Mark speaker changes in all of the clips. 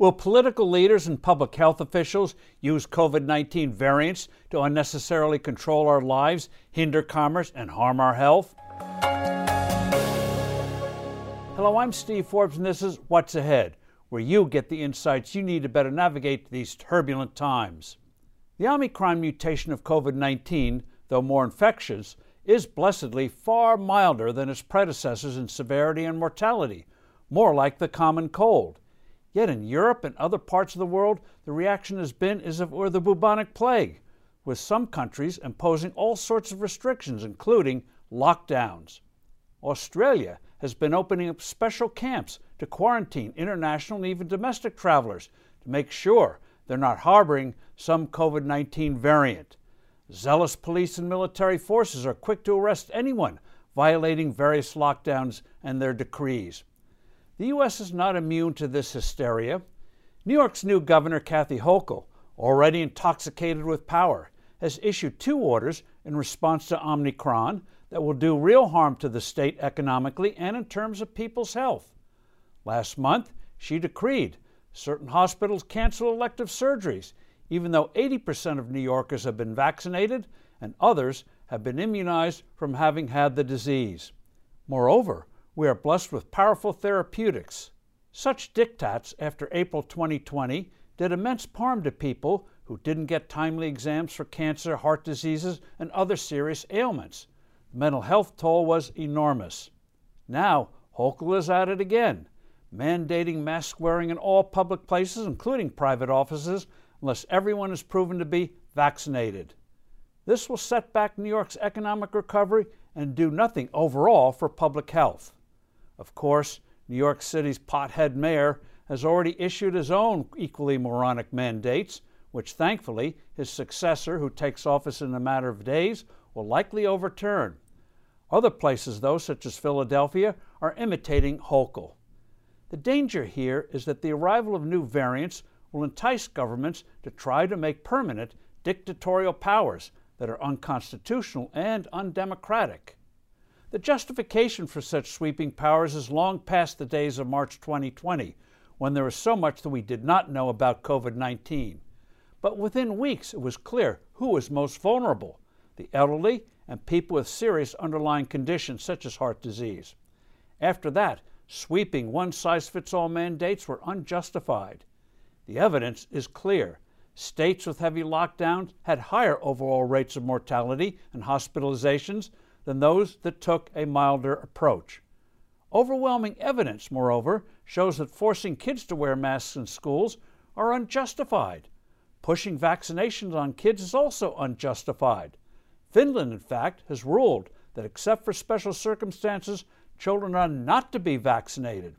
Speaker 1: Will political leaders and public health officials use COVID 19 variants to unnecessarily control our lives, hinder commerce, and harm our health? Hello, I'm Steve Forbes, and this is What's Ahead, where you get the insights you need to better navigate these turbulent times. The Omicron mutation of COVID 19, though more infectious, is blessedly far milder than its predecessors in severity and mortality, more like the common cold. Yet in Europe and other parts of the world, the reaction has been as if it were the bubonic plague, with some countries imposing all sorts of restrictions, including lockdowns. Australia has been opening up special camps to quarantine international and even domestic travelers to make sure they're not harboring some COVID 19 variant. Zealous police and military forces are quick to arrest anyone violating various lockdowns and their decrees. The U.S. is not immune to this hysteria. New York's new governor, Kathy Hochul, already intoxicated with power, has issued two orders in response to Omicron that will do real harm to the state economically and in terms of people's health. Last month, she decreed certain hospitals cancel elective surgeries, even though 80% of New Yorkers have been vaccinated and others have been immunized from having had the disease. Moreover, we are blessed with powerful therapeutics. Such diktats after April 2020 did immense harm to people who didn't get timely exams for cancer, heart diseases, and other serious ailments. The mental health toll was enormous. Now, Hochul is at it again, mandating mask wearing in all public places, including private offices, unless everyone is proven to be vaccinated. This will set back New York's economic recovery and do nothing overall for public health. Of course, New York City's pothead mayor has already issued his own equally moronic mandates, which thankfully his successor, who takes office in a matter of days, will likely overturn. Other places, though, such as Philadelphia, are imitating Hochul. The danger here is that the arrival of new variants will entice governments to try to make permanent dictatorial powers that are unconstitutional and undemocratic. The justification for such sweeping powers is long past the days of March 2020, when there was so much that we did not know about COVID 19. But within weeks, it was clear who was most vulnerable the elderly and people with serious underlying conditions such as heart disease. After that, sweeping one size fits all mandates were unjustified. The evidence is clear. States with heavy lockdowns had higher overall rates of mortality and hospitalizations than those that took a milder approach. Overwhelming evidence, moreover, shows that forcing kids to wear masks in schools are unjustified. Pushing vaccinations on kids is also unjustified. Finland, in fact, has ruled that except for special circumstances, children are not to be vaccinated.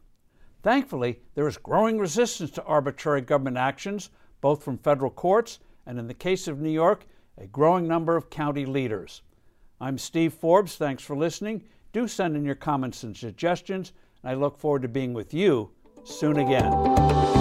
Speaker 1: Thankfully, there is growing resistance to arbitrary government actions, both from federal courts and, in the case of New York, a growing number of county leaders. I'm Steve Forbes. Thanks for listening. Do send in your comments and suggestions, and I look forward to being with you soon again.